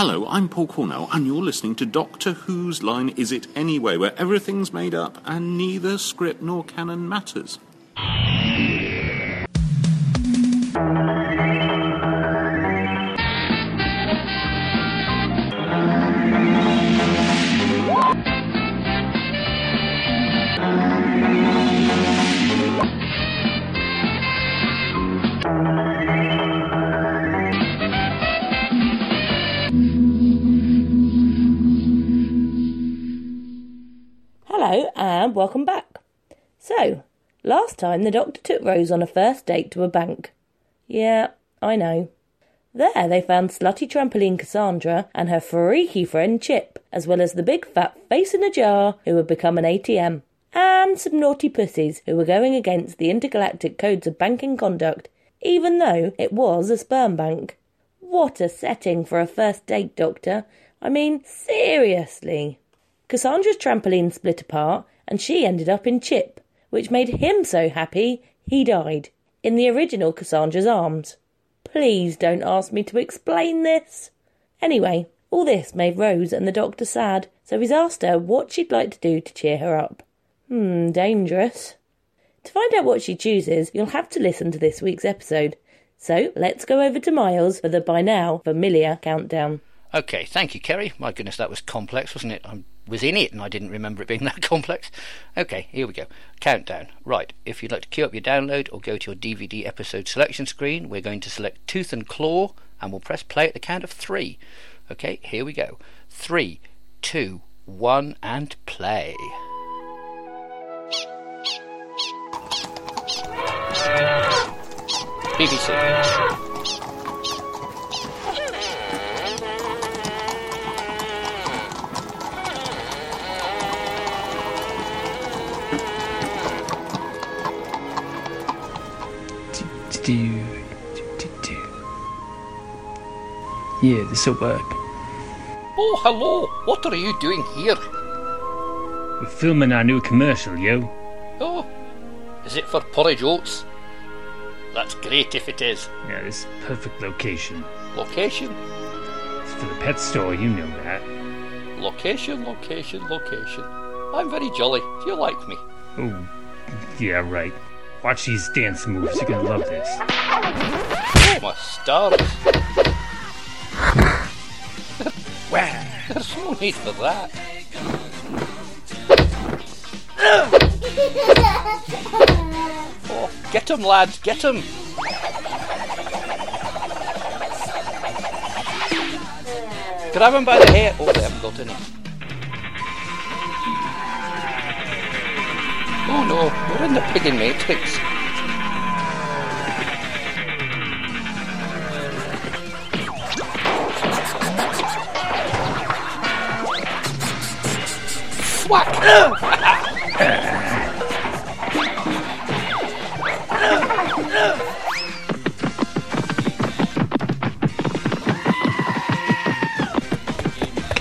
Hello, I'm Paul Cornell, and you're listening to Doctor Who's Line Is It Anyway, where everything's made up and neither script nor canon matters. welcome back. So, last time the doctor took Rose on a first date to a bank. Yeah, I know. There they found slutty trampoline Cassandra and her freaky friend Chip, as well as the big fat face in a jar who had become an ATM, and some naughty pussies who were going against the intergalactic codes of banking conduct, even though it was a sperm bank. What a setting for a first date, Doctor. I mean, seriously. Cassandra's trampoline split apart and she ended up in Chip, which made him so happy he died in the original Cassandra's arms. Please don't ask me to explain this. Anyway, all this made Rose and the doctor sad, so he's asked her what she'd like to do to cheer her up. Hmm, dangerous. To find out what she chooses, you'll have to listen to this week's episode. So let's go over to Miles for the by now familiar countdown. Okay, thank you, Kerry. My goodness, that was complex, wasn't it? I'm was in it, and I didn't remember it being that complex. Okay, here we go. Countdown. Right, if you'd like to queue up your download or go to your DVD episode selection screen, we're going to select Tooth and Claw, and we'll press play at the count of three. Okay, here we go. Three, two, one, and play. BBC. do, do, do, do. Yeah, this'll work. Oh, hello! What are you doing here? We're filming our new commercial, yo. Oh, is it for porridge oats? That's great if it is. Yeah, this perfect location. Location? It's for the pet store, you know that. Location, location, location. I'm very jolly. Do you like me? Oh, yeah, right. Watch these dance moves. You're gonna love this. Oh, my stars. wow. There's no need for that. oh, get him, lads, get him. Grab him by the hair. Oh, they haven't got any. Oh no, we're in the piggy Matrix.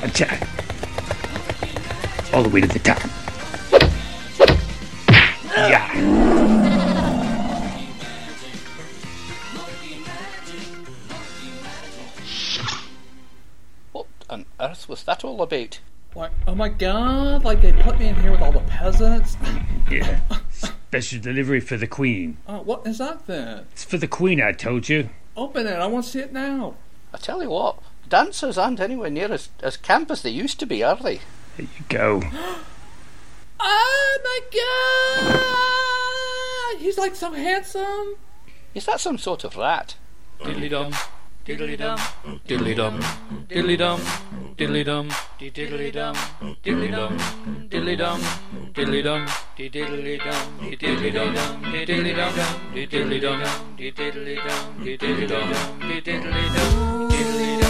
Gotcha. All the way to the top. all about? Like, oh my god, like they put me in here with all the peasants? yeah. Special delivery for the Queen. Uh, what is that then? It's for the Queen, I told you. Open it, I want to see it now. I tell you what, dancers aren't anywhere near as, as camp as they used to be, are they? There you go. oh my god! He's like so handsome! Is that some sort of rat? Diddly dum diddly dum, diddly dum, diddly dum, diddly dum, diddly dum, diddly dum, diddly dum, diddly dum, diddly dum, diddly dum, diddly dum, diddly dum, diddly dum, diddly dum, diddly dum, diddly dum, diddly dum.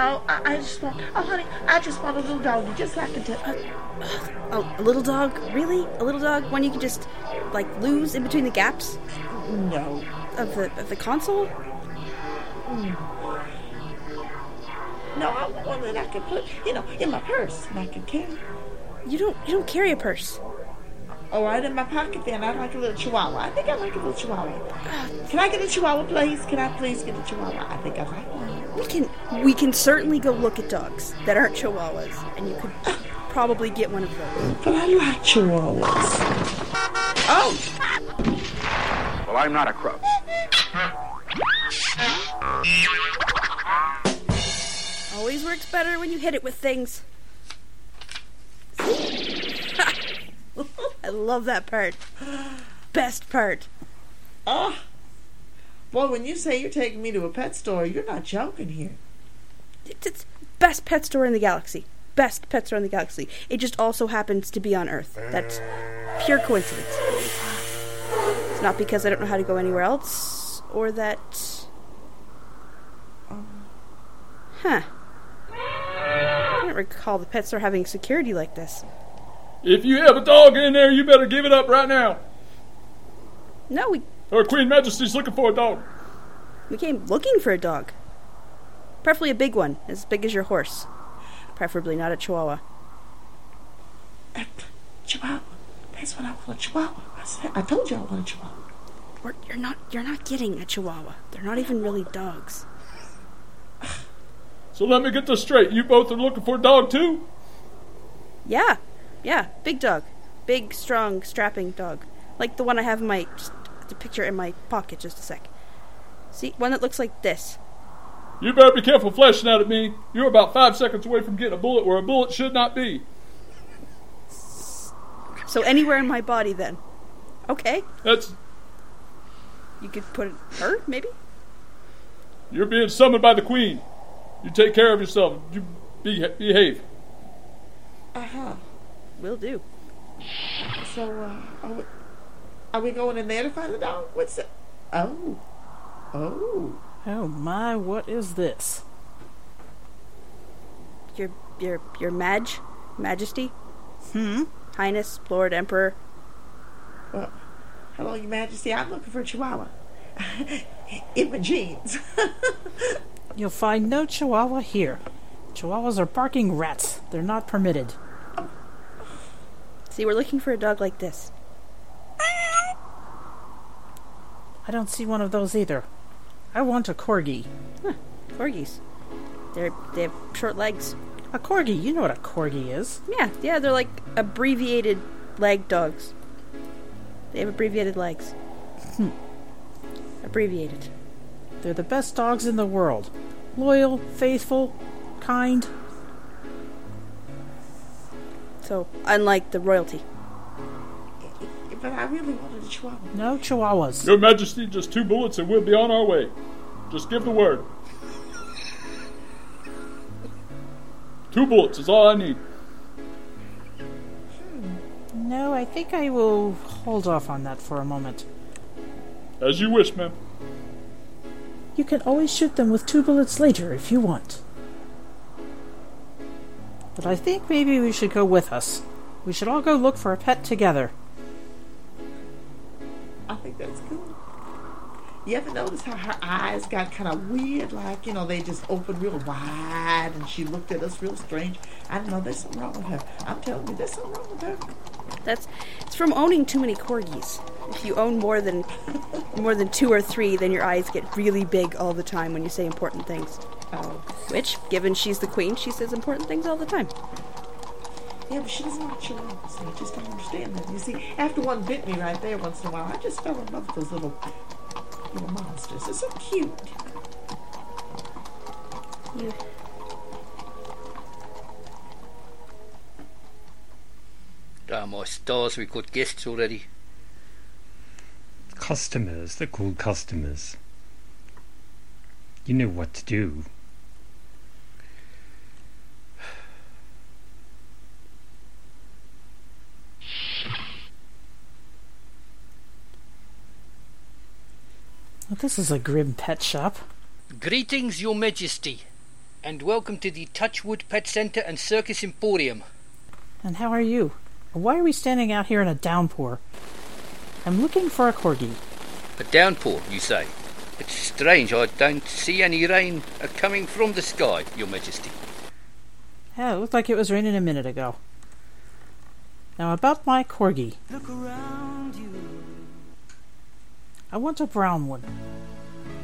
Oh, I, I just want. Oh, honey, I just want a little doggy, just like a. do- Uh, Oh, a little dog? Really? A little dog? One you can just like lose in between the gaps No. of the of the console? No, I want one that I can put, you know, in my purse and I can carry. You don't you don't carry a purse. All right, in my pocket then. I like a little chihuahua. I think I like a little chihuahua. Can I get a chihuahua, please? Can I please get a chihuahua? I think I like one. We can we can certainly go look at dogs that aren't chihuahuas, and you could probably get one of those. But I like chihuahuas. Oh! Well, I'm not a crook. Always works better when you hit it with things. I love that part. Best part. Ah! Boy, when you say you're taking me to a pet store, you're not joking here. It's, it's best pet store in the galaxy. Best pet store in the galaxy. It just also happens to be on Earth. That's pure coincidence. It's not because I don't know how to go anywhere else, or that. Um. Huh. I don't recall the pet store having security like this. If you have a dog in there, you better give it up right now. No, we Her Queen Majesty's looking for a dog. we came looking for a dog. Preferably a big one, as big as your horse. Preferably not a chihuahua. A chihuahua. That's what I want, a chihuahua. I, said, I told you I want a chihuahua. Or you're not you're not getting a chihuahua. They're not even really dogs. So let me get this straight. You both are looking for a dog too? Yeah, yeah, big dog, big, strong, strapping dog, like the one I have in my just the picture in my pocket. Just a sec. See, one that looks like this. You better be careful flashing that at me. You're about five seconds away from getting a bullet where a bullet should not be. So anywhere in my body, then. Okay, That's you could put it her maybe. you're being summoned by the Queen. You take care of yourself. You be, behave. Uh huh. Will do. So, uh, are we, are we going in there to find the dog? What's it? Oh. Oh. Oh my, what is this? Your your your Maj, Majesty, Hmm? Highness, Lord, Emperor. Well, hello, Your Majesty. I'm looking for a chihuahua. in my jeans. You'll find no chihuahua here. Chihuahuas are barking rats. They're not permitted. See, we're looking for a dog like this. I don't see one of those either. I want a corgi. Corgis. They're they have short legs. A corgi, you know what a corgi is. Yeah, yeah, they're like abbreviated leg dogs. They have abbreviated legs. Hmm. Abbreviated. They're the best dogs in the world. Loyal, faithful, kind. So, unlike the royalty. But I really wanted a chihuahua. No chihuahuas. Your Majesty, just two bullets and we'll be on our way. Just give the word. Two bullets is all I need. Hmm. No, I think I will hold off on that for a moment. As you wish, ma'am. You can always shoot them with two bullets later if you want. But I think maybe we should go with us. We should all go look for a pet together. Think that's cool. You ever notice how her eyes got kind of weird? Like, you know, they just opened real wide and she looked at us real strange. I don't know, there's something wrong with her. I'm telling you, there's something wrong with her. That's it's from owning too many corgis. If you own more than more than two or three, then your eyes get really big all the time when you say important things. Oh. Which, given she's the queen, she says important things all the time. Yeah, but she doesn't like chihuahuas. So I just don't understand that. You see, after one bit me right there once in a while, I just fell in love with those little, little monsters. They're so cute. You Ah, my stars, we've got guests already. Customers, they're called customers. You know what to do. Well, this is a grim pet shop. Greetings, Your Majesty, and welcome to the Torchwood Pet Centre and Circus Emporium. And how are you? Why are we standing out here in a downpour? I'm looking for a corgi. A downpour, you say? It's strange, I don't see any rain uh, coming from the sky, Your Majesty. Yeah, it looked like it was raining a minute ago. Now about my corgi. Look around you. I want a brown one,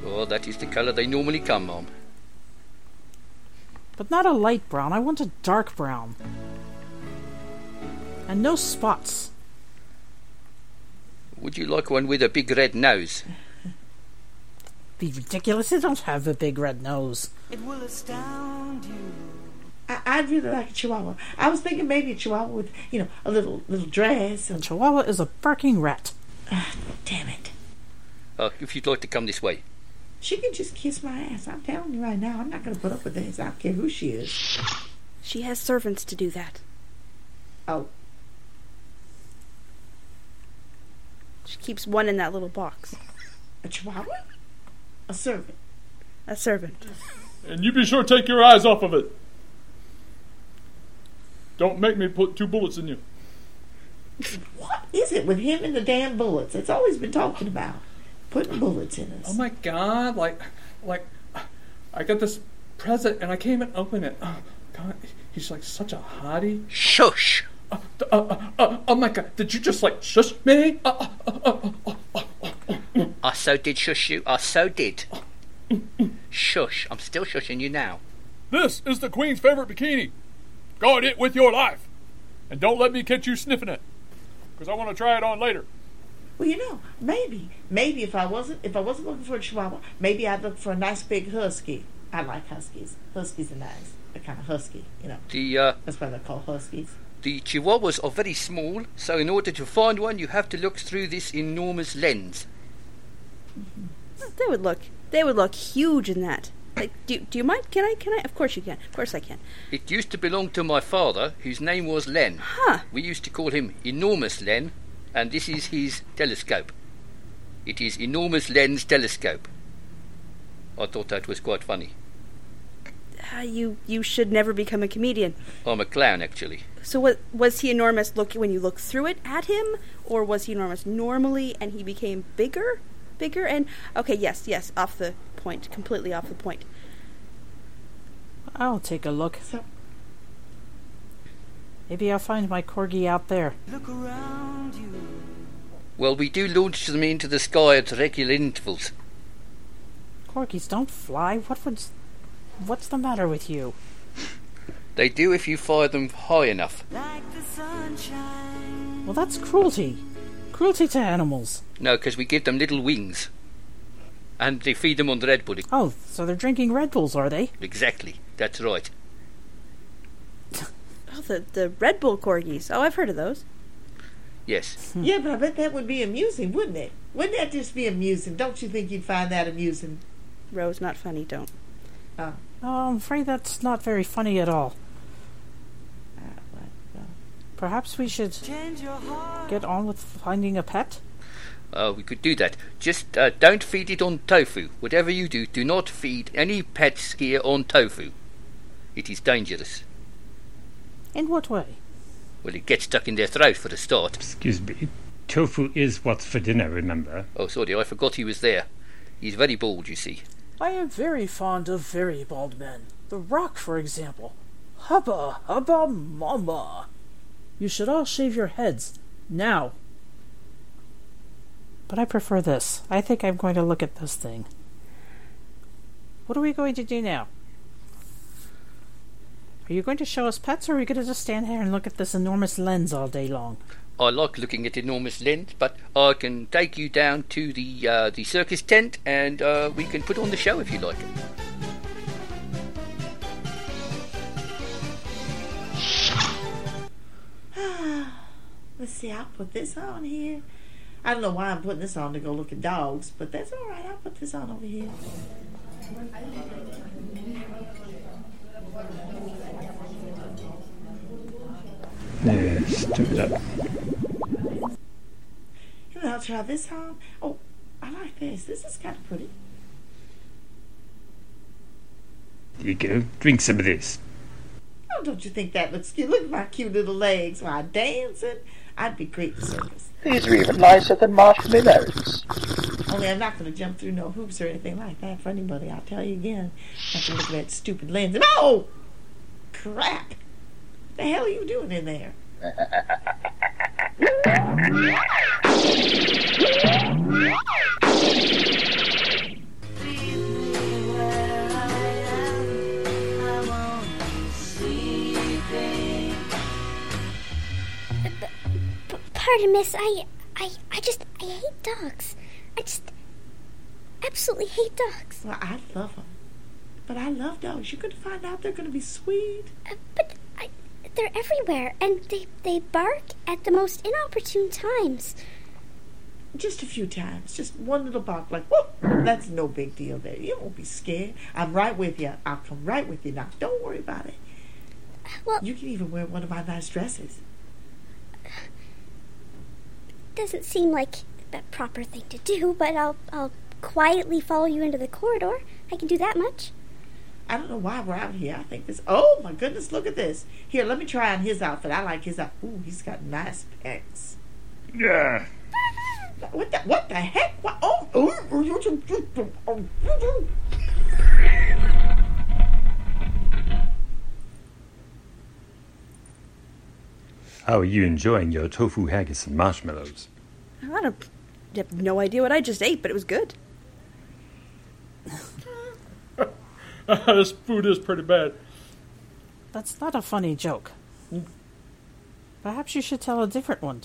Oh, that is the colour they normally come, Mom. but not a light brown. I want a dark brown. And no spots. Would you like one with a big red nose? Be ridiculous. They don't have a big red nose. It will astound you. I, I'd really like a Chihuahua. I was thinking maybe a Chihuahua with, you know, a little little dress. A chihuahua is a barking rat. Ah, damn it. Uh, if you'd like to come this way. She can just kiss my ass. I'm telling you right now, I'm not going to put up with this. I don't care who she is. She has servants to do that. Oh, She keeps one in that little box. a Chihuahua? A servant. A servant. And you be sure to take your eyes off of it. Don't make me put two bullets in you. What is it with him and the damn bullets? It's always been talking about putting bullets in us. Oh my god, like, like, I got this present and I can't even open it. Oh, god, he's like such a hottie. Shush! Uh, uh, uh, uh, oh my god, did you just like shush me? Uh, uh, uh, uh, uh, uh, I so did shush you. I so did. Shush. I'm still shushing you now. This is the Queen's favorite bikini. Guard it with your life. And don't let me catch you sniffing it. Because I want to try it on later. Well, you know, maybe, maybe if I wasn't, if I wasn't looking for a Chihuahua, maybe I'd look for a nice big husky. I like huskies. Huskies are nice. They're kind of husky, you know. The uh, That's why they're called huskies. the chihuahuas are very small, so in order to find one, you have to look through this enormous lens. They would look. They would look huge in that. Like, do do you mind? Can I? Can I? Of course you can. Of course I can. It used to belong to my father, whose name was Len. Huh? We used to call him Enormous Len, and this is his telescope. It is Enormous Len's telescope. I thought that was quite funny. Uh, you you should never become a comedian. I'm a clown, actually. So what was he enormous? Look when you look through it at him, or was he enormous normally and he became bigger, bigger and okay? Yes, yes, off the point, completely off the point. I'll take a look. So, Maybe I'll find my corgi out there. Look around you. Well, we do launch them into the sky at regular intervals. Corgis don't fly. What would? What's the matter with you? They do if you fire them high enough. Like the sunshine. Well, that's cruelty. Cruelty to animals. No, because we give them little wings. And they feed them on the Red Bull. Oh, so they're drinking Red Bulls, are they? Exactly. That's right. Oh, the the Red Bull corgis. Oh, I've heard of those. Yes. yeah, but I bet that would be amusing, wouldn't it? Wouldn't that just be amusing? Don't you think you'd find that amusing? Rose, not funny. Don't. Uh, Oh, I'm afraid that's not very funny at all. what, uh, Perhaps we should Change your heart. get on with finding a pet. Uh, we could do that. Just uh, don't feed it on tofu. Whatever you do, do not feed any pet skier on tofu. It is dangerous. In what way? Well, it gets stuck in their throat for a start. Excuse me. Tofu is what's for dinner, remember? Oh, sorry, I forgot he was there. He's very bald, you see. I am very fond of very bald men. The Rock, for example. Hubba, hubba, mama. You should all shave your heads. Now. But I prefer this. I think I'm going to look at this thing. What are we going to do now? Are you going to show us pets, or are we going to just stand here and look at this enormous lens all day long? I like looking at enormous lens, but I can take you down to the uh, the circus tent and uh, we can put on the show if you like. let's see, I'll put this on here. I don't know why I'm putting this on to go look at dogs, but that's all right. I'll put this on over here. Yes, do that. And I'll try this on. Oh, I like this. This is kind of pretty. There you go. Drink some of this. Oh, don't you think that looks cute? Look at my cute little legs while I'm dancing. I'd be great for circus. These are even nicer than marshmallows. Only I'm not going to jump through no hoops or anything like that for anybody. I'll tell you again. Have to look at that stupid lens. And oh, crap! What the hell are you doing in there? Pardon, miss. I, I, I just, I hate dogs. I just absolutely hate dogs. Well, I love them. But I love dogs. You're going to find out they're going to be sweet. Uh, but They're everywhere, and they, they bark at the most inopportune times. Just a few times. Just one little bark like, whoop. That's no big deal there. You won't be scared. I'm right with you. I'll come right with you now. Don't worry about it. Well, you can even wear one of my nice dresses. Doesn't seem like the proper thing to do, but I'll, I'll quietly follow you into the corridor. I can do that much. I don't know why we're out here. I think this. Oh my goodness! Look at this. Here, let me try on his outfit. I like his outfit. Ooh, he's got nice pecs. Yeah. What the? What the heck? What? Oh, oh, oh, oh, oh. How are you enjoying your tofu haggis and marshmallows? I don't I have no idea what I just ate, but it was good. this food is pretty bad. That's not a funny joke. Perhaps you should tell a different one.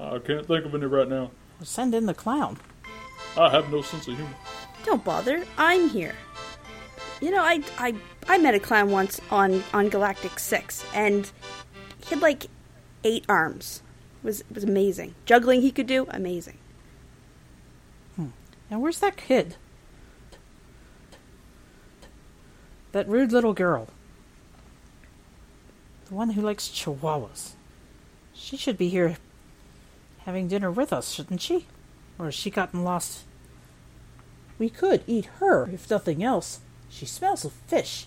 I can't think of any right now. Or send in the clown. I have no sense of humor. Don't bother. I'm here. You know, I I I met a clown once on on Galactic Six, and he had like eight arms. It was it was amazing. Juggling he could do, amazing. Now where's that kid? That rude little girl. The one who likes chihuahuas. She should be here having dinner with us, shouldn't she? Or has she gotten lost? We could eat her, if nothing else. She smells of fish.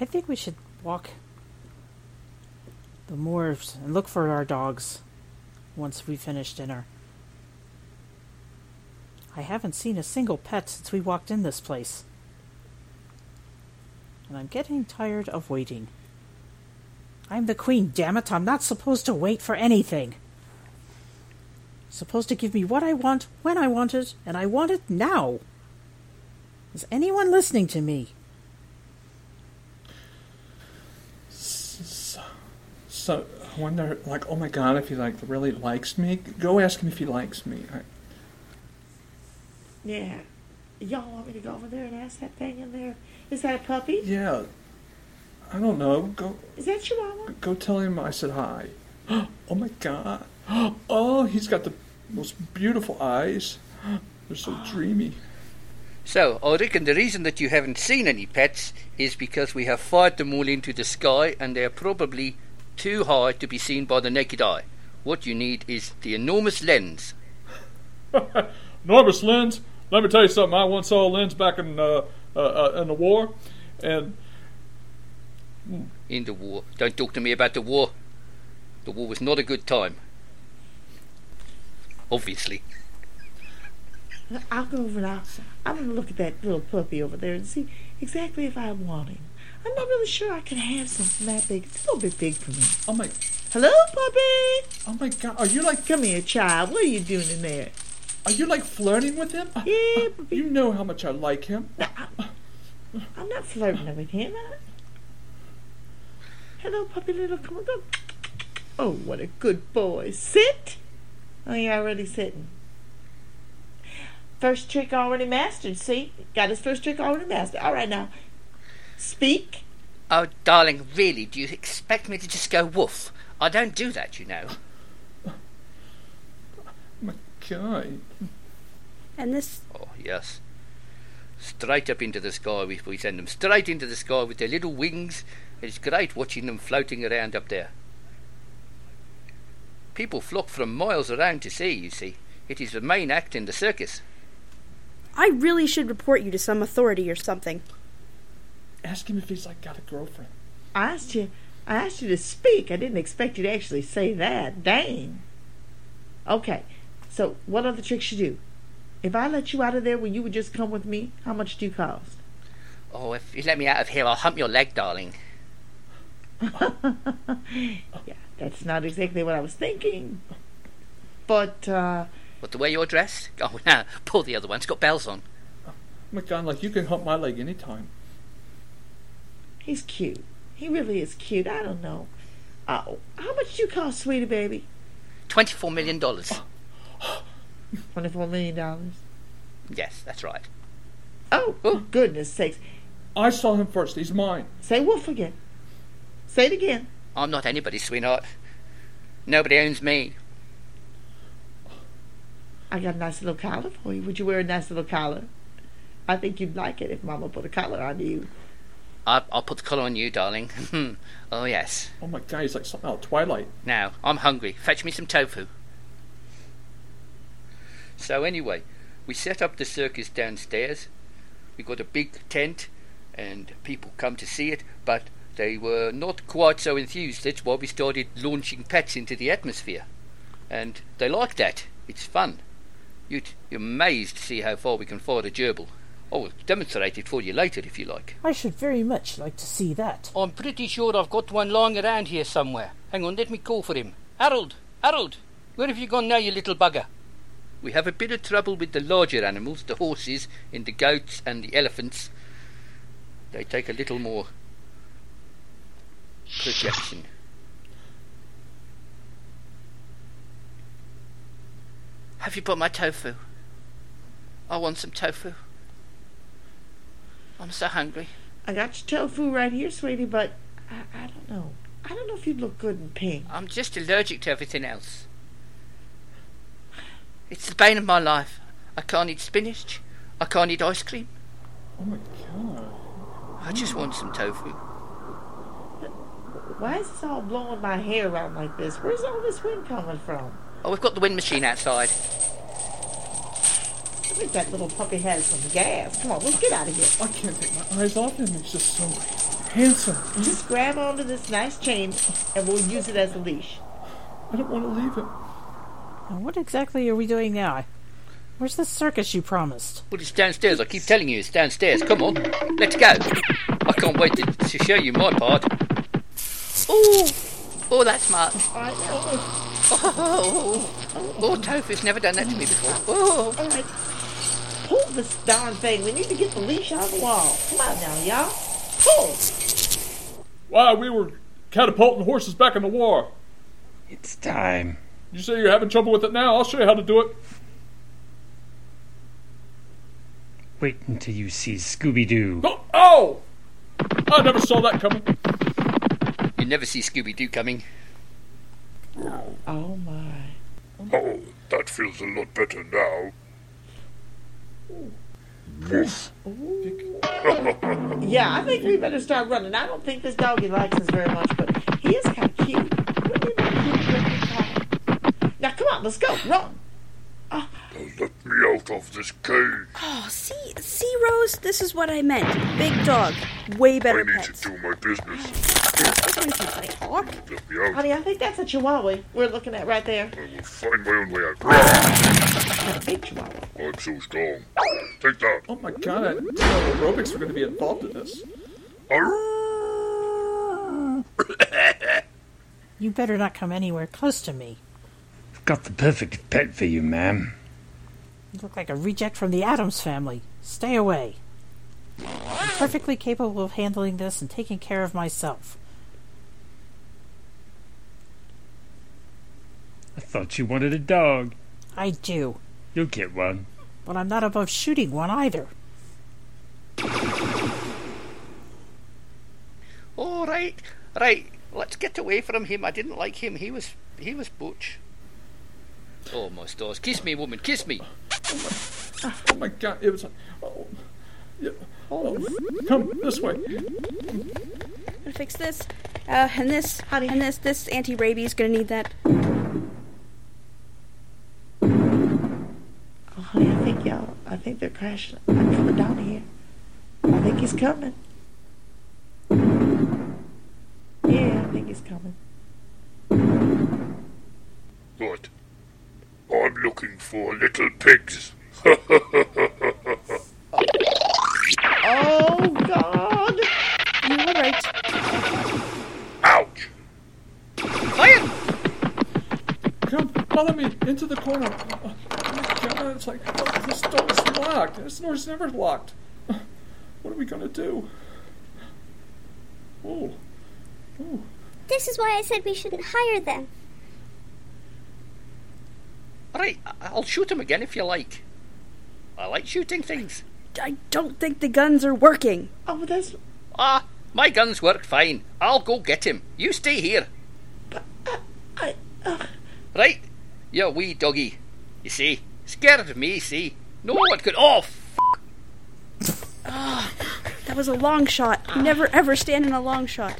I think we should walk the moors and look for our dogs once we finish dinner. I haven't seen a single pet since we walked in this place. And I'm getting tired of waiting. I'm the queen, damn it! I'm not supposed to wait for anything. supposed to give me what I want when I want it, and I want it now. Is anyone listening to me? So, so I wonder, like, oh my god, if he like really likes me. Go ask him if he likes me. I, Yeah. Y'all want me to go over there and ask that thing in there? Is that a puppy? yeah. I don't know. Go, Is that Chihuahua? go tell him I said hi. Oh my god. Oh, he's got the most beautiful eyes. They're so dreamy. So, I reckon the reason that you haven't seen any pets is because we have fired them all into the sky and they're probably too high to be seen by the naked eye. What you need is the enormous lens. Enormous lens. Let me tell you something. I once saw a lens back in uh, uh, uh, in the war, and In the war. Don't talk to me about the war. The war was not a good time. Obviously. I'll go over now. I'm going to look at that little puppy over there and see exactly if I want him. I'm not really sure I can have something that big. It's a little bit big for me. oh my, Hello, puppy. oh my god, are you like Come here, child. What are you doing in there? Are you like flirting with him? Yeah, You know how much I like him. I'm not flirting with him. Hello, puppy little. Come on, come. Oh, what a good boy. Sit. Oh, you're already sitting. First trick already mastered. See, got his first trick already mastered. All right, now speak. Oh, darling, really, do you expect me to just go woof? I don't do that, you know. My. And this Oh, yes. Straight up into the sky, we, we send them straight into the sky with their little wings. It's great watching them floating around up there. People flock from miles around to see, you see. It is the main act in the circus. I really should report you to some authority or something. ask him if he's like got a girlfriend. I asked you. I asked you to speak. I didn't expect you to actually say that. Dang. Okay. So, what other tricks you do? If I let you out of there, will you would just come with me? How much do you cost? Oh, if you let me out of here, I'll hump your leg, darling. yeah, that's not exactly what I was thinking. But, uh, What, the way you're dressed? Oh, now, pull the other one. It's got bells on. Oh my God, like you can hump my leg anytime. he's cute. He really is cute. I don't know. Uh, how much do you cost, sweetie baby? $24 million. Twenty-four million dollars. Yes, that's right. Oh, goodness sakes! I saw him first. He's mine. Say wolf again. Say it again. I'm not anybody's sweetheart. Nobody owns me. I got a nice little collar for you. Would you wear a nice little collar? I think you'd like it if Mama put a collar on you. I'll, I'll put the collar on you, darling. oh, yes. Oh my God, he's like something out of Twilight. Now, I'm hungry. Fetch me some tofu. So, anyway, we set up the circus downstairs. We got a big tent, and people come to see it, but they were not quite so enthused. That's why we started launching pets into the atmosphere. And they like that. It's fun. You'd, you're amazed to see how far we can fire the gerbil. I will demonstrate it for you later if you like. I should very much like to see that. I'm pretty sure I've got one lying around here somewhere. Hang on, let me call for him. Harold! Harold! Where have you gone now, you little bugger? We have a bit of trouble with the larger animals, the horses and the goats and the elephants. They take a little more projection. Have you bought my tofu? I want some tofu. I'm so hungry. I got your tofu right here, sweetie, but I, I don't know. I don't know if you'd look good in pink. I'm just allergic to everything else. It's the bane of my life. I can't eat spinach. I can't eat ice cream. Oh my God. I just want some tofu. Why is this all blowing my hair around like this? Where's all this wind coming from? Oh, we've got the wind machine outside. I think that little puppy has some gas. Come on, let's get out of here. I can't take my eyes off him. He's just so handsome. Just grab onto this nice chain and we'll use it as a leash. I don't want to leave him. Now, what exactly are we doing now? Where's the circus you promised? Well, it's downstairs. I keep telling you it's downstairs. Come on, let's go. I can't wait to, to show you my part. Oh, oh, that's smart. I know. Oh, oh, Tofu's never done that to me before. Oh, All right. Pull this darn thing. We need to get the leash on the wall. Come on now, y'all. Pull. Why, we were catapulting horses back in the war. It's time. You say you're having trouble with it now? I'll show you how to do it. Wait until you see Scooby Doo. Oh! oh! I never saw that coming. you never see Scooby Doo coming. Oh my. Oh, that feels a lot better now. Woof. Yeah, I think we better start running. I don't think this doggy likes us very much, but he is kind of cute. Now, come on, let's go. Run. Oh. Now let me out of this cage. Oh, see, see, Rose, this is what I meant. Big dog, way better I need pets. to do my business. Oh, talk. Let me out. Honey, I think that's a chihuahua we're looking at right there. I will find my own way out. Got a big chihuahua. Oh, I'm so strong. Take that. Oh my God, I didn't know aerobics were going to be involved in this. You better not come anywhere close to me. I've got the perfect pet for you, ma'am. You look like a reject from the Addams family. Stay away. I'm perfectly capable of handling this and taking care of myself. I thought you wanted a dog. I do, You'll get one. but I'm not above shooting one either. All right, right. Let's get away from him. I didn't like him. He was he was butch. Oh my stars! Kiss me, woman. Kiss me. Oh my God, it was like, oh, yeah. oh, come this way. Gonna fix this, uh, and this, and this. This anti-rabies gonna need that. Oh, honey, I think y'all, I think they're crashing. I'm coming down here. I think he's coming. Yeah, I think he's coming. Right. I'm looking for little pigs. Oh God! You were right. Ouch! Fire! Come, follow me into the corner. Oh, my God, it's like oh, this door is locked. This door's never locked. What are we gonna do? Oh, oh. This is why I said we shouldn't hire them. Alright, I- I'll shoot him again if you like. I like shooting things. I don't think the guns are working. Oh, that's Ah, my guns work fine. I'll go get him. You stay here. But I. Uh, Right? You wee doggy. You see? Scared of me, see? No one could. Oh, f- That was a long shot. You never ever stand in a long shot.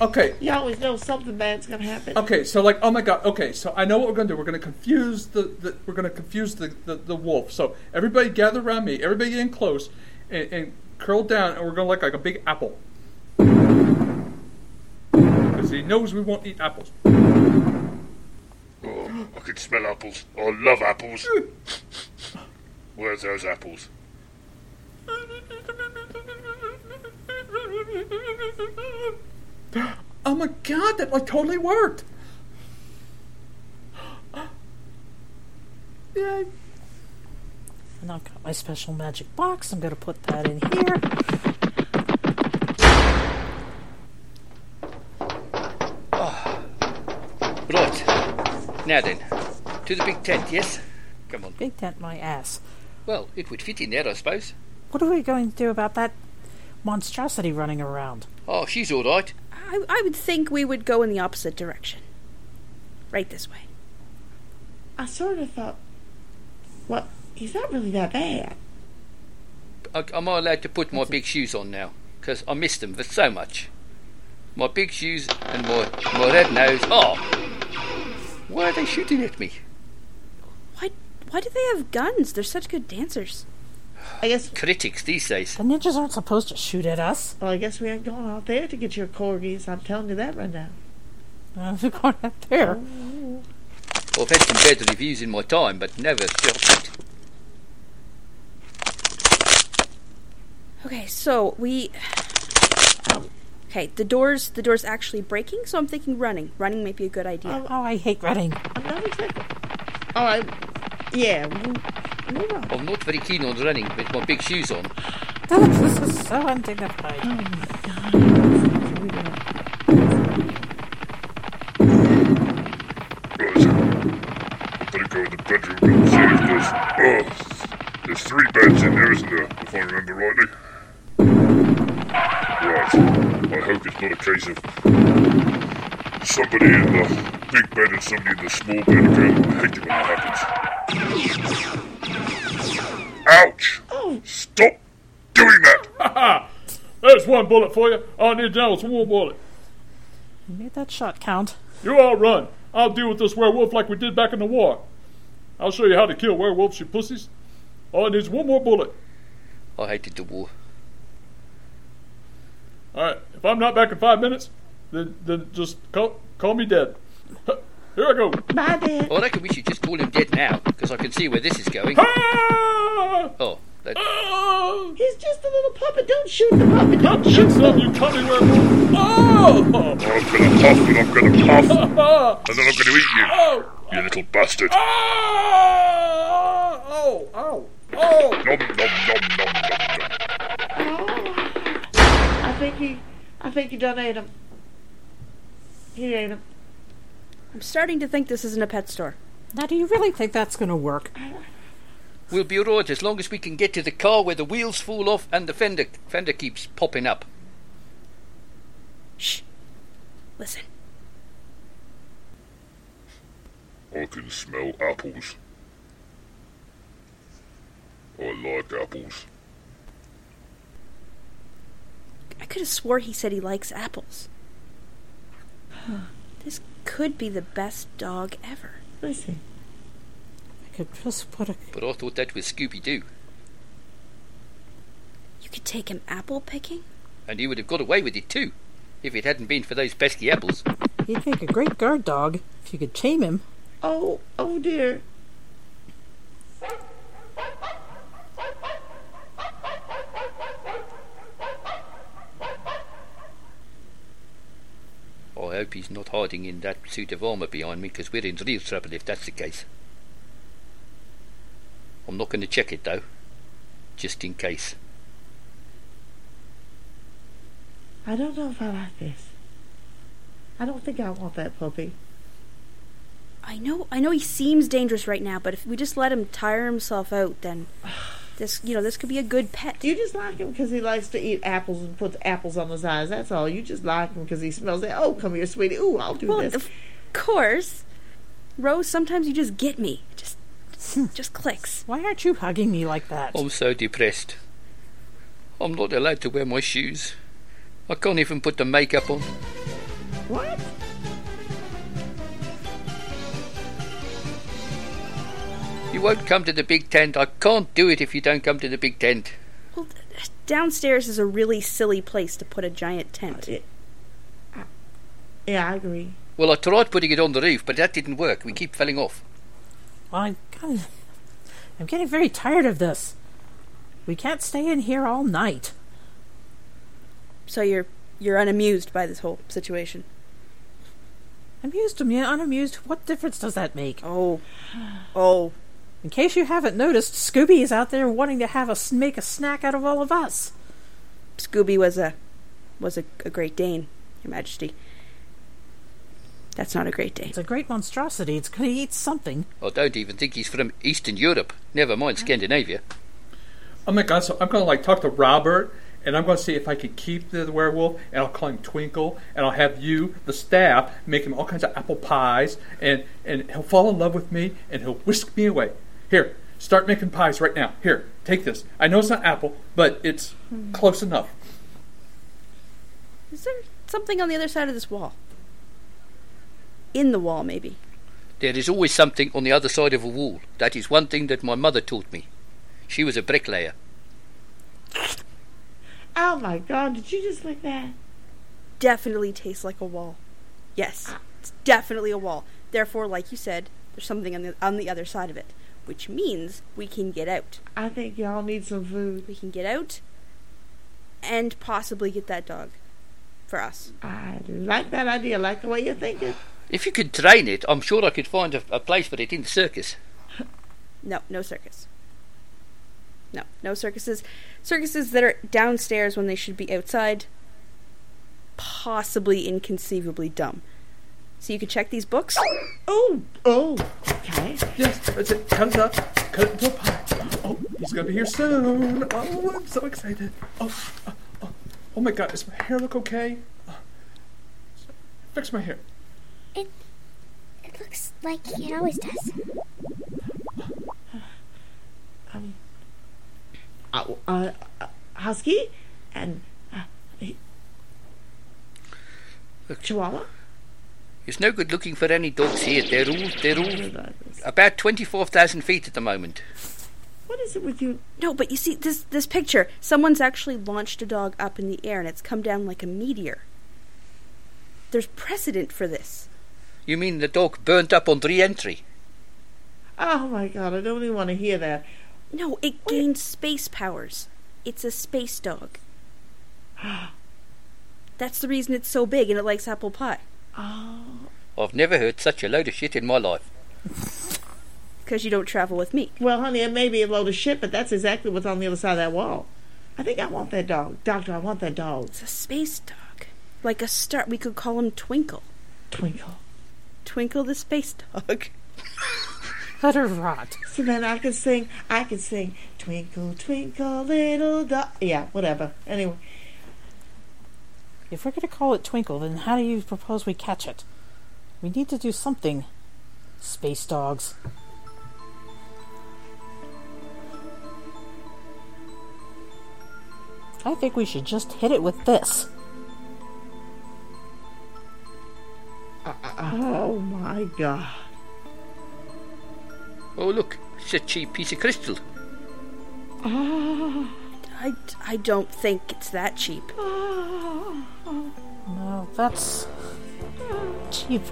Okay, you always know something bad's gonna happen. Okay, so like, oh my god. Okay, so I know what we're gonna do. We're gonna confuse the, the we're gonna confuse the, the, the wolf. So everybody gather around me. Everybody get in close and, and curl down, and we're gonna look like a big apple. Because he knows we won't eat apples. Oh, I can smell apples. I love apples. Where's those apples? Oh my god, that like totally worked. Yay. And I've got my special magic box. I'm going to put that in here. Right. Now then, to the big tent, yes? Come on. Big tent my ass. Well, it would fit in there, I suppose. What are we going to do about that monstrosity running around? Oh, she's all right. I, I would think we would go in the opposite direction. Right this way. I sort of thought, well, he's not really that bad. I, am I allowed to put my big shoes on now? Because I missed them for so much. My big shoes and my, my red nose. Oh! Why are they shooting at me? Why why do they have guns? They're such good dancers. I guess. Critics these days. The ninjas aren't supposed to shoot at us. Well, I guess we ain't going out there to get your corgis. I'm telling you that right now. Uh, we're going out there. I've had some bad reviews in my time, but never felt it. Okay, so we Okay, the doors the door's actually breaking, so I'm thinking running. Running might be a good idea. Oh, I hate running. I'm not exactly. All right. Yeah. Move, move. I'm not very keen on running with my big shoes on. this is so undignified. Right. I better go in the bedroom and see if there's. Oh, there's three beds in there, isn't there? If I remember rightly. Right. I hope it's not a case of somebody in the big bed and somebody in the small bed again. I hate it when that happens. Ouch! Oh. Stop doing that! Ha ha! There's one bullet for you. All I need now is one more bullet. You made that shot count. You all run. I'll deal with this werewolf like we did back in the war. I'll show you how to kill werewolves, you pussies. All I need is one more bullet. I hated the war. All right. If I'm not back in five minutes, then then just call call me dead. Here I go. Bye, Dad. I reckon we should just call him dead now, because I can see where this is going. Ah! Oh, that, Ah! He's just a little puppet. Don't shoot the puppet. Don't Get shoot some, you cunning werewolf. Oh! I'm gonna puff and I'm gonna puff, and then I'm gonna eat you, Oh! you little bastard. Ah! Oh! Oh! Oh! Nom nom nom nom nom nom. I think he. I think he done ate him. He ate him. I'm starting to think this isn't a pet store. Now, do you really think that's going to work? we'll be alright as long as we can get to the car where the wheels fall off and the fender fender keeps popping up. Shh. Listen. I can smell apples. I like apples. I could have swore he said he likes apples. This could be the best dog ever. Listen. I could just put a. But I thought that was Scooby Doo, You could take him apple picking? and he would have got away with it too. if it hadn't been for those pesky apples. He'd make a great guard dog if you could tame him. Oh, oh dear. I hope he's not hiding in that suit of armour behind me, because we're in real trouble if that's the case. I'm not going to check it though, just in case. I don't know if I like this. I don't think I want that puppy. I know, I know he seems dangerous right now, but if we just let him tire himself out, then this, you know, this could be a good pet. You just like him because he likes to eat apples and puts apples on his eyes. That's all. You just like him because he smells it. Oh, come here, sweetie. Ooh, I'll do well, this. of course, Rose. Sometimes you just get me. It Just, hmm. just clicks. Why aren't you hugging me like that? I'm so depressed. I'm not allowed to wear my shoes. I can't even put the makeup on. What? You won't come to the big tent. I can't do it if you don't come to the big tent. Well, downstairs is a really silly place to put a giant tent. Uh, uh, yeah, I agree. Well, I tried putting it on the roof, but that didn't work. We keep falling off. Well, I'm kind of, I'm getting very tired of this. We can't stay in here all night. So you're you're unamused by this whole situation. Amused, amu- unamused. What difference does that make? Oh, oh. In case you haven't noticed, Scooby is out there wanting to have us make a snack out of all of us. Scooby was a was a, a Great Dane, Your Majesty. That's not a Great Dane. It's a great monstrosity. It's going to eat something. I don't even think he's from Eastern Europe. Never mind Scandinavia. Oh my god, so I'm gonna like talk to Robert and I'm gonna see if I can keep the werewolf and I'll call him Twinkle and I'll have you, the staff, make him all kinds of apple pies and, and he'll fall in love with me and he'll whisk me away. Here, start making pies right now. Here, take this. I know it's not apple, but it's hmm. close enough. Is there something on the other side of this wall? In the wall, maybe. There is always something on the other side of a wall. That is one thing that my mother taught me. She was a bricklayer. Oh my god, did you just like that? Definitely tastes like a wall. Yes, it's definitely a wall. Therefore, like you said, there's something on the on the other side of it, which means we can get out. I think y'all need some food. We can get out and possibly get that dog for us. I like that idea. Like the way you're thinking. If you could train it, I'm sure I could find a, a place for it in the circus. No, no circus. No, no circuses. Circuses that are downstairs when they should be outside. Possibly inconceivably dumb. So you could check these books. Oh, oh, okay. Yes, that's it. Cut it up. Cut it into a pie. Oh, he's gonna be here soon. Oh, I'm so excited. Oh, oh, oh, oh my god, does my hair look okay? Oh, fix my hair. It it looks like it always does. Um, uh, uh, uh, husky and uh, he- Chihuahua. It's no good looking for any dogs here. They're all they're all about twenty four thousand feet at the moment. What is it with you? No, but you see this this picture. Someone's actually launched a dog up in the air and it's come down like a meteor. There's precedent for this. You mean the dog burnt up on re-entry? Oh my god, I don't even want to hear that. No, it gained space powers. It's a space dog. That's the reason it's so big and it likes apple pie. Oh. I've never heard such a load of shit in my life. Because you don't travel with me. Well, honey, it may be a load of shit, but that's exactly what's on the other side of that wall. I think I want that dog. Doctor, I want that dog. It's a space dog. Like a star. We could call him Twinkle. Twinkle. Twinkle the space dog. Let her rot. So then I could sing, I could sing, Twinkle, Twinkle, Little Dog. Yeah, whatever. Anyway. If we're going to call it Twinkle, then how do you propose we catch it? We need to do something. Space dogs. I think we should just hit it with this. Uh, uh, uh. Oh my god. Oh look, it's a cheap piece of crystal. Ah. I, I don't think it's that cheap. No. That's cheap.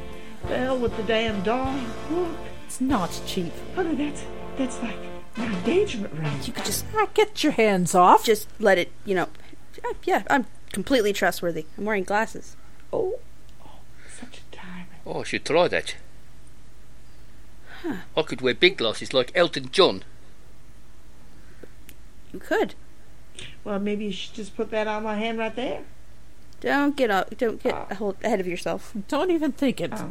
The hell with the damn dog. Look, It's not cheap. honey, that's that's like an engagement ring. You could just Ah, get your hands off. just let it, you know. Yeah, I'm completely trustworthy. I'm wearing glasses. Oh, oh, such a diamond. Oh, I should try that. Huh. I could wear big glasses like Elton John. You could. Well, maybe you should just put that on my hand right there. Don't get up. Don't get a hold ahead of yourself. Don't even think it. Oh.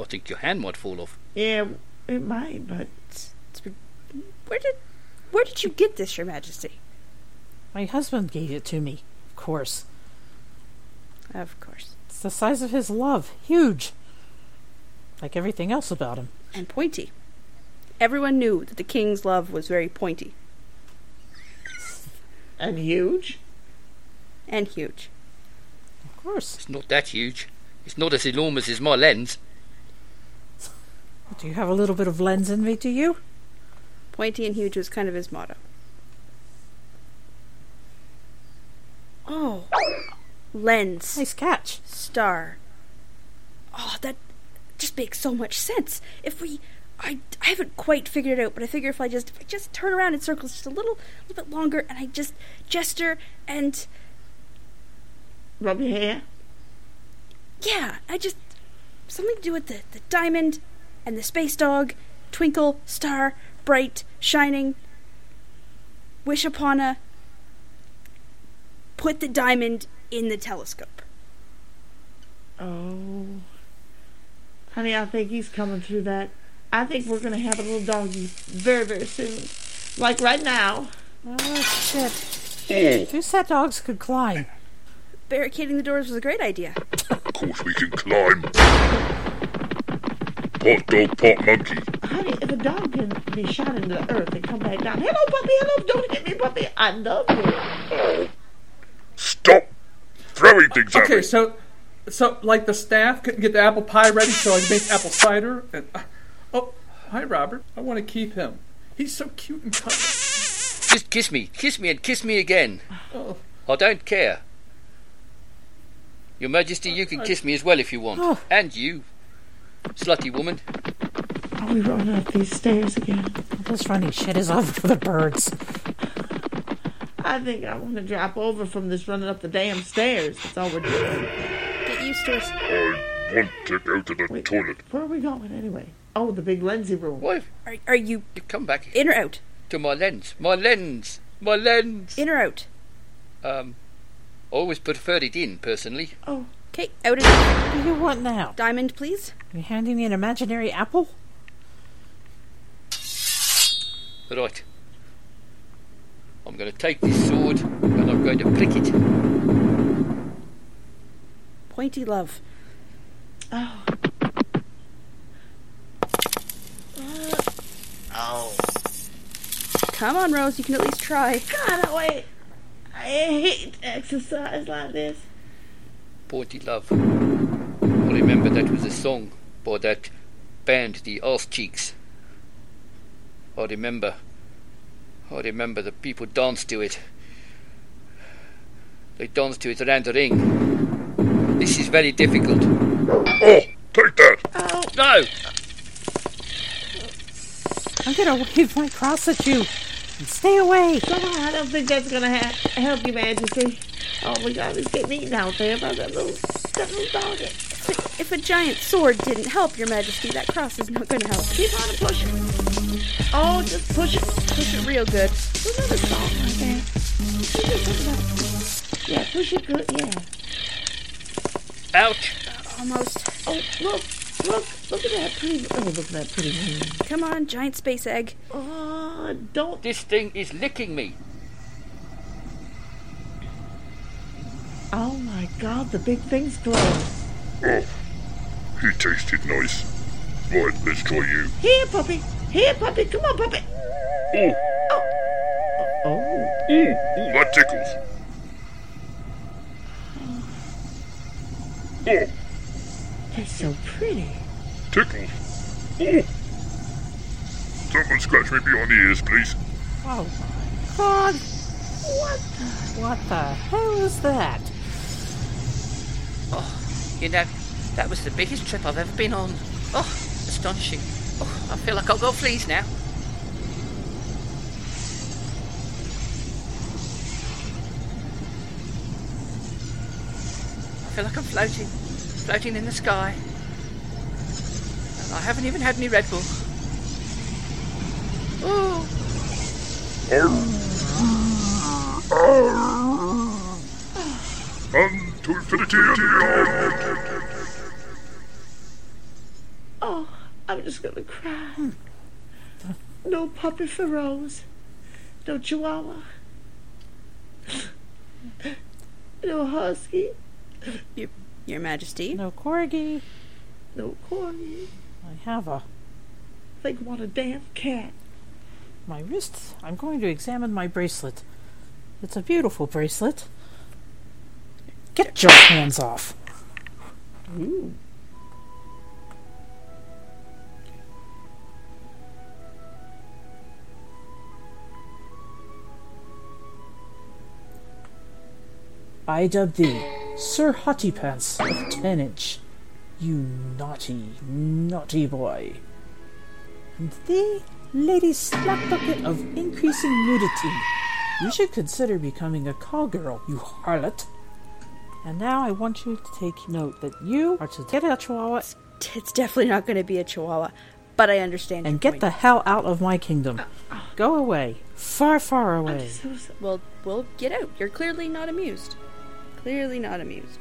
I think your hand might fall off. Yeah, it might, but It's- it's- Where did where did you get this, Your Majesty? My husband gave it to me, of course. Of course. It's the size of his love. Huge. Like everything else about him. And pointy. Everyone knew that the king's love was very pointy and huge. and huge. Of course. It's not that huge. It's not as enormous as my lens. Do you have a little bit of lens envy, do you? Pointy and huge was kind of his motto. Oh, lens, Nice catch. star. Oh, that just makes so much sense. If we, I, I haven't quite figured it out, but I figure if I just, if I just turn around in circles just a little, little bit longer, and I just gesture and Rub your hair. yeah, I just something to do with the the diamond and the space dog, twinkle, star, bright, shining. Wish upon a. Put the diamond in the telescope. Oh, honey, I think he's coming through that. I think we're gonna have a little doggy very, very soon. Like right now. Oh, shit. Who said dogs could climb? Barricading the doors was a great idea. Of course we can climb. Pot dog, pot monkey. Honey, if a dog can be shot into the earth and come back down, hello, puppy, hello, don't hit me, puppy. I love you. Oh. Stop throwing things at me. Okay, so, so like the staff couldn't get the apple pie ready, so I make apple cider. And uh, oh, hi, Robert. I want to keep him. He's so cute and cuddly. Just kiss me, kiss me, and kiss me again. Oh, I don't care. Your Majesty, you can kiss me as well if you want. Oh. And you, slutty woman. Are we running up these stairs again? This running shit is over for the birds. I think I want to drop over from this running up the damn stairs. That's all we're doing. Get used to it. I want to go to the Wait. toilet. Where are we going anyway? Oh, the big lensy room. Why? Are, are you You come back in or out? to my lens. My lens. My lens. In or out? Um, I always preferred it in, personally. Oh, Okay, out and out. What do you want now? Diamond, please. Are You handing me an imaginary apple? Right. I'm going to take this sword and I'm going to prick it. Pointy love. oh. Oh. Come on, Rose. You can at least try. God, oh, wait. I hate exercise like this. Pointy Love. I remember that was a song by that band, the Arse Cheeks. I remember. I remember the people danced to it. They danced to it around the ring. This is very difficult. Oh, take that. Oh, No! I'm gonna wave my cross at you. Stay away. no, I don't think that's gonna ha- help you, Majesty. Oh my God, he's getting eaten out there by that little, that little dog. If a giant sword didn't help, Your Majesty, that cross is not going to help. Keep on pushing. Oh, just push it. Push it real good. There's another song right there. Push it, push it. Yeah, push it good. Yeah. Ouch! Almost. Oh, look, look, look at that pretty. Oh, look at that pretty moon. Come on, giant space egg. Oh, don't. This thing is licking me. Oh my God, the big thing's glow. Oh, he tasted nice. Right, let's try you. Here, puppy. Here, puppy. Come on, puppy. Oh, Oh. ooh, ooh, that tickles. Oh, That's so pretty. Tickle. Oh. Someone scratch me behind the ears, please. Oh my god. What the? What the hell is that? Oh, you know, that was the biggest trip I've ever been on. Oh, astonishing. Oh, I feel like I've got fleas now. I feel like I'm floating, floating in the sky. And I haven't even had any Red Bull. Oh. And to infinity and beyond. Oh, I'm just gonna cry. No puppy for Rose. No chihuahua. No husky. Your, Your Majesty. No corgi. No corgi. I have a. Think what a damn cat. My wrist. I'm going to examine my bracelet. It's a beautiful bracelet. Get your hands off. Ooh. I dub thee Sir Hottypants of Ten Inch. You naughty, naughty boy. And thee, Lady Slapbucket of Increasing Nudity. You should consider becoming a call girl, you harlot. And now I want you to take note that you are to get a chihuahua It's definitely not going to be a chihuahua, but I understand. and get point. the hell out of my kingdom. Uh, uh. Go away. Far, far away. Well, well, get out. You're clearly not amused. Clearly not amused.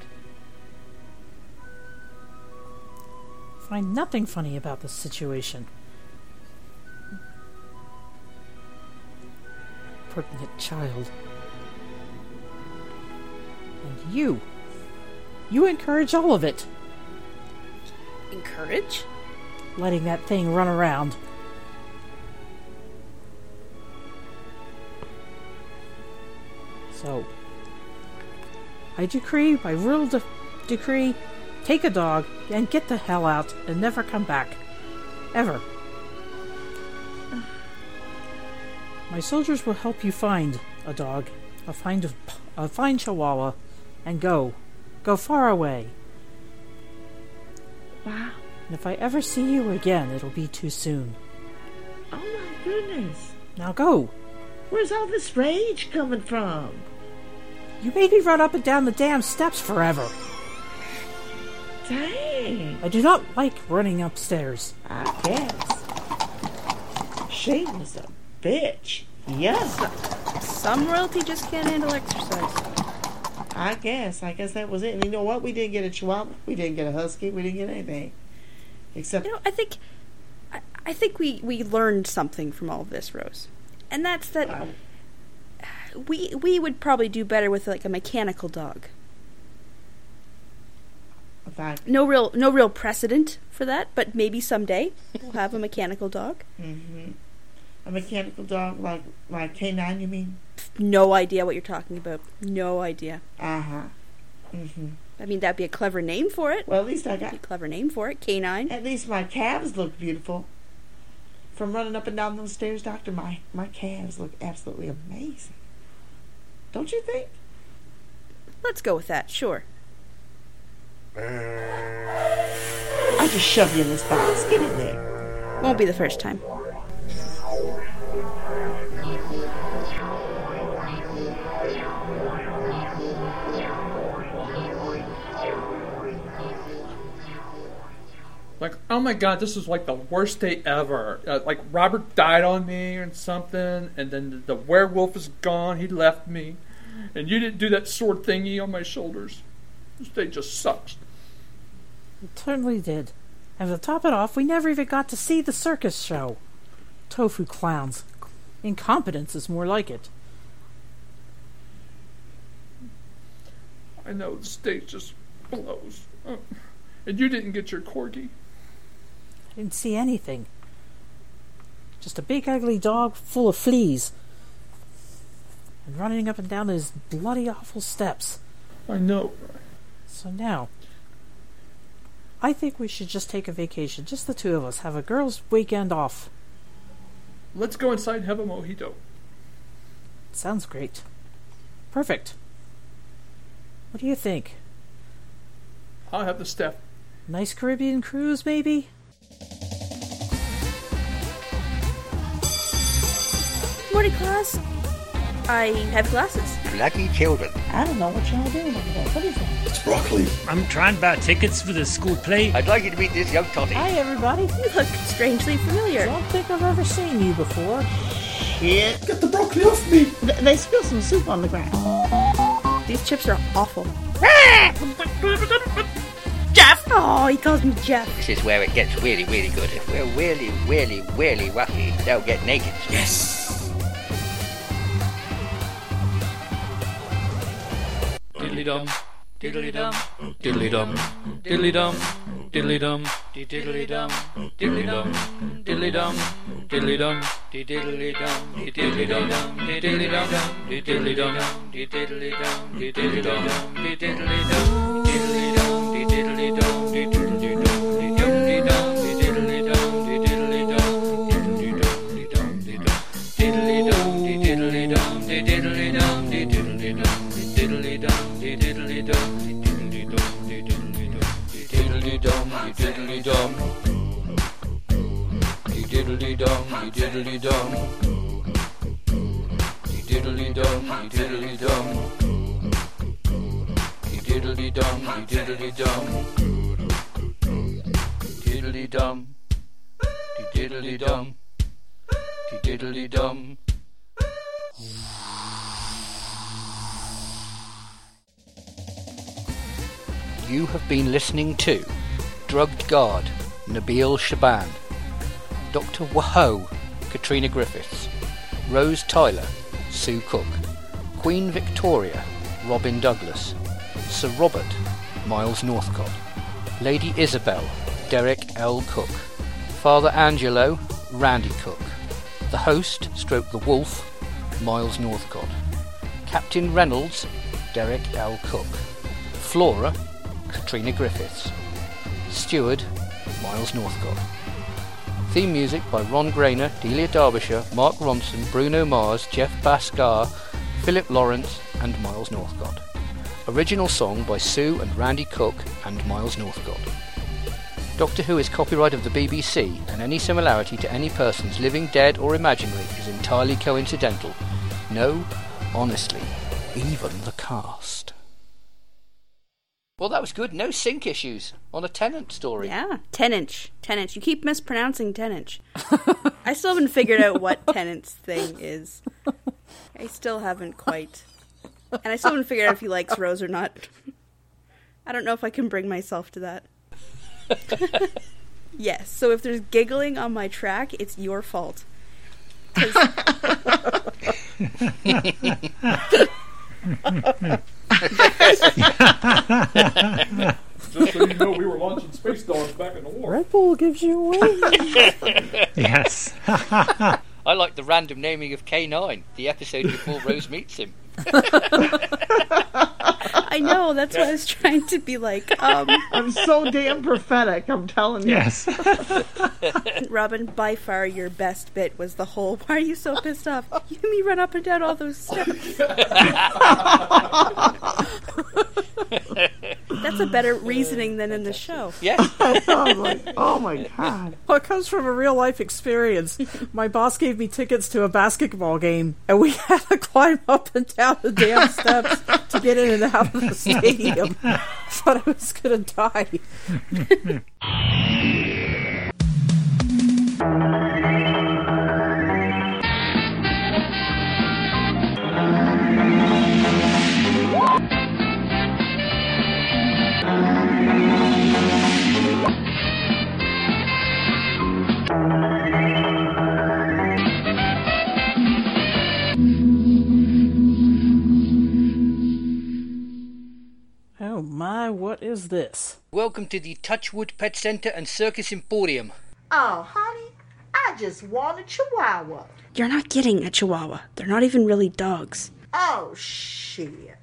Find nothing funny about this situation. Pertinent child. And you. You encourage all of it. Encourage? Letting that thing run around. So, I decree, by rule de- decree, take a dog and get the hell out and never come back. Ever. My soldiers will help you find a dog, a find a fine chihuahua, and go. Go far away. Wow. And if I ever see you again, it'll be too soon. Oh my goodness. Now go. Where's all this rage coming from? You made me run up and down the damn steps forever. Dang. I do not like running upstairs. I guess. She was a bitch. Yes. Some royalty just can't handle exercise. I guess. I guess that was it. And you know what? We didn't get a chihuahua. We didn't get a husky. We didn't get anything. Except You know, I think, I, I think we we learned something from all of this, Rose, and that's that we we would probably do better with like a mechanical dog. No real no real precedent for that, but maybe someday we'll have a mechanical dog. hmm a mechanical dog like like canine, you mean? No idea what you're talking about. No idea. Uh huh. hmm I mean, that'd be a clever name for it. Well, at least I got a clever name for it. Canine. At least my calves look beautiful. From running up and down those stairs, Doctor, my, my calves look absolutely amazing. Don't you think? Let's go with that. Sure. Uh. I'll just shove you in this box. Get in there. Won't be the first time. Oh my god, this is like the worst day ever. Uh, like, Robert died on me and something, and then the, the werewolf is gone. He left me. And you didn't do that sword thingy on my shoulders. This day just sucks. It certainly did. And to top it off, we never even got to see the circus show. Tofu clowns. Incompetence is more like it. I know, the day just blows. Uh, and you didn't get your corgi. Didn't see anything. Just a big ugly dog full of fleas. And running up and down those bloody awful steps. I know. So now, I think we should just take a vacation. Just the two of us. Have a girls' weekend off. Let's go inside and have a mojito. Sounds great. Perfect. What do you think? I'll have the staff. Nice Caribbean cruise, maybe? Morning, class. I have glasses. Lucky children. I don't know what y'all doing over there. What is that? It's broccoli. I'm trying to buy tickets for the school play. I'd like you to meet this young toddy. Hi, everybody. You look strangely familiar. I don't think I've ever seen you before. Shit. Get the broccoli off me. Th- they spilled some soup on the ground. These chips are awful. Ah! Jeff! Oh, he calls me Jeff. This is where it gets really, really good. If we're really, really, really lucky, they'll get naked. Yes. Diddly dum, diddly dum, diddly dum, diddly dum, diddly dum, diddly dum, diddly dum, diddly dum, diddly dum, diddly dum, diddly dum, diddly dum, diddly dum, diddly dum, diddly dum, diddly dum, diddly dum, diddly diddly dum. Diddly dum, diddly dum. Diddly dum, diddly dum. Diddly dum, diddly dum. Diddly dum, diddly dum. Diddly dum. You have been listening to Drugged Guard, Nabil Shaban, Dr. Waho, Katrina Griffiths, Rose Tyler, Sue Cook, Queen Victoria, Robin Douglas, Sir Robert, Miles Northcott, Lady Isabel, Derek L. Cook, Father Angelo, Randy Cook, the host, stroke the wolf, Miles Northcott, Captain Reynolds, Derek L. Cook, Flora, Katrina Griffiths, Steward, Miles Northcott. Theme music by Ron Grainer, Delia Derbyshire, Mark Ronson, Bruno Mars, Jeff Bhasker, Philip Lawrence, and Miles Northcott. Original song by Sue and Randy Cook and Miles Northcott. Doctor Who is copyright of the BBC, and any similarity to any persons living, dead, or imaginary is entirely coincidental. No, honestly, even the cast. Well, that was good. No sync issues on a Tennant story. Yeah, 10 inch. 10 inch. You keep mispronouncing 10 inch. I still haven't figured out what Tennant's thing is. I still haven't quite. And I still haven't figured out if he likes Rose or not. I don't know if I can bring myself to that. yes, so if there's giggling on my track, it's your fault. 'Cause- Just so you know, we were launching space dogs back in the war. Red Bull gives you wings. Yes. I like the random naming of K9, the episode before Rose meets him. I know, that's what I was trying to be like. Um, I'm so damn prophetic, I'm telling you. Yes. Robin, by far your best bit was the whole why are you so pissed off? You made me run up and down all those steps. That's a better reasoning than in the show. Yeah. I was like, oh my god. Well, it comes from a real life experience. My boss gave me tickets to a basketball game, and we had to climb up and down the damn steps to get in and out of the stadium. Thought I was gonna die. Oh my, what is this? Welcome to the Torchwood Pet Centre and Circus Emporium. Oh, honey, I just want a chihuahua. You're not getting a chihuahua. They're not even really dogs. Oh, shit.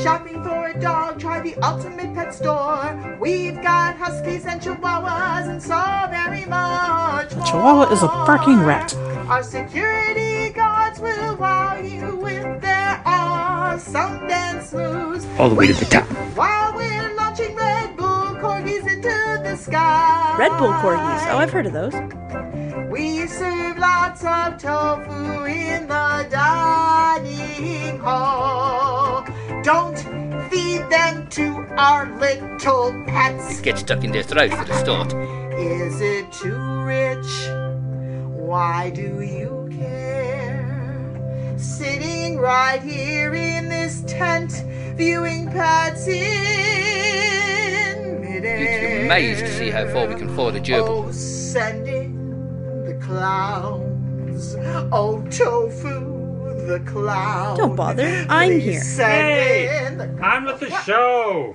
Shopping for a dog, try the ultimate pet store. We've got huskies and chihuahuas and so very much more. Chihuahua is a barking rat. Our security guards will wow you with their our Sundance moves. All the way to the top. While we're launching Red Bull corgis into the sky. Red Bull corgis. Oh, I've heard of those. We serve lots of tofu in the dining hall. Don't feed them to our little pets. Get stuck in their throat for the start. Is it too rich? Why do you care? Sitting right here in this tent, viewing pets in midair. You'd be amazed to see how far we can fly the gerbil. Oh, sending the clowns. Oh, tofu, the clown. Don't bother. I'm here. Sending the On with the show.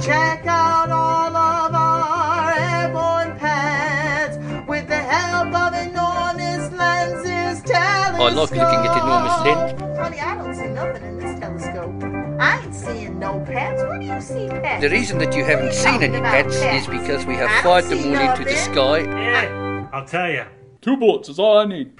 Check out all of our airborne pads with the help of enormous lenses. Telescope. Oh, I like looking at enormous lens. Honey, I don't see nothing in this telescope. I ain't seeing no pets. Where do you see pets? The reason that you haven't seen any pets is because we have fired them all into the sky. Yeah, I'll tell you. Two bullets is all I need.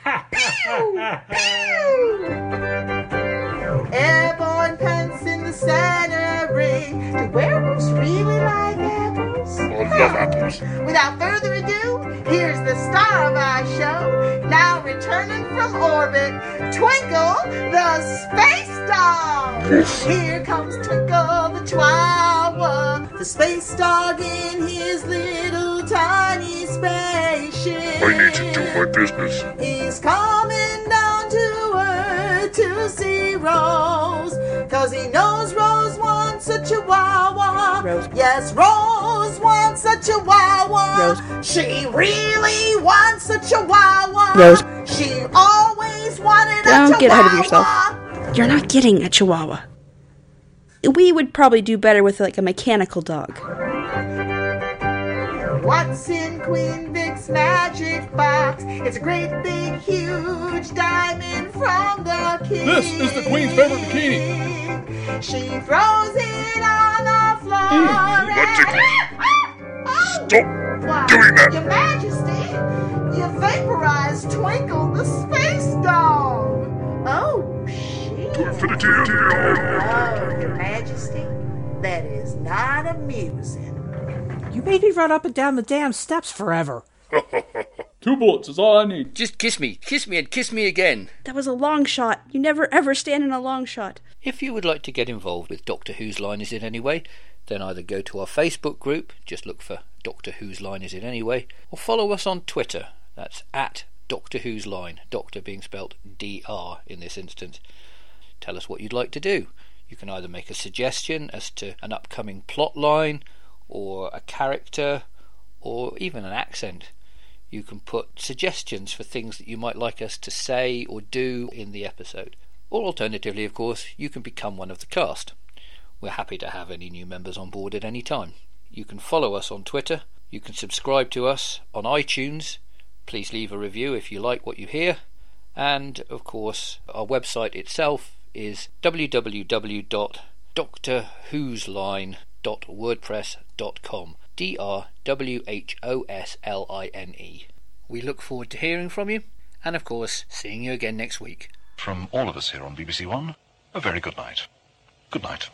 Airborne pants in the center ring. Do werewolves really like apples? I love apples. Without further ado, here's the star of our show, now returning from orbit, Twinkle the Space Dog. Here comes Twinkle the Chihuahua, the space dog in his little tiny spaceship. I need to do my business. He's coming down to earth to see Rose. Cause he knows Rose wants a chihuahua. Rose. Yes, Rose wants a chihuahua. Rose. She really wants a chihuahua. Rose. She always wanted a chihuahua. Don't get ahead of yourself. You're not getting a chihuahua. We would probably do better with like a mechanical dog. What's in Queen Vic's magic box? It's a great big huge diamond from the king. This is the Queen's favorite bikini. She throws it on the floor. Hmm. What and- Stop Why, doing that. Your Majesty, you vaporized Twinkle the space dog. Oh, shit. To infinity and. Oh, Your Majesty, that is not amusing. You made me run up and down the damn steps forever. Two bullets is all I need. Just kiss me, kiss me, and kiss me again. That was a long shot. You never ever stand in a long shot. If you would like to get involved with Doctor Who's Line Is It Anyway, then either go to our Facebook group, just look for Doctor Who's Line Is It Anyway, or follow us on Twitter. That's at Doctor Who's Line, Doctor being spelt DR in this instance. Tell us what you'd like to do. You can either make a suggestion as to an upcoming plot line, or a character, or even an accent. You can put suggestions for things that you might like us to say or do in the episode. Or alternatively, of course, you can become one of the cast. We're happy to have any new members on board at any time. You can follow us on Twitter. You can subscribe to us on iTunes. Please leave a review if you like what you hear. And of course, our website itself is www.doctorwhosline.wordpress.com. D R W H O S L I N E. We look forward to hearing from you, and of course, seeing you again next week. From all of us here on BBC One, a very good night. Good night.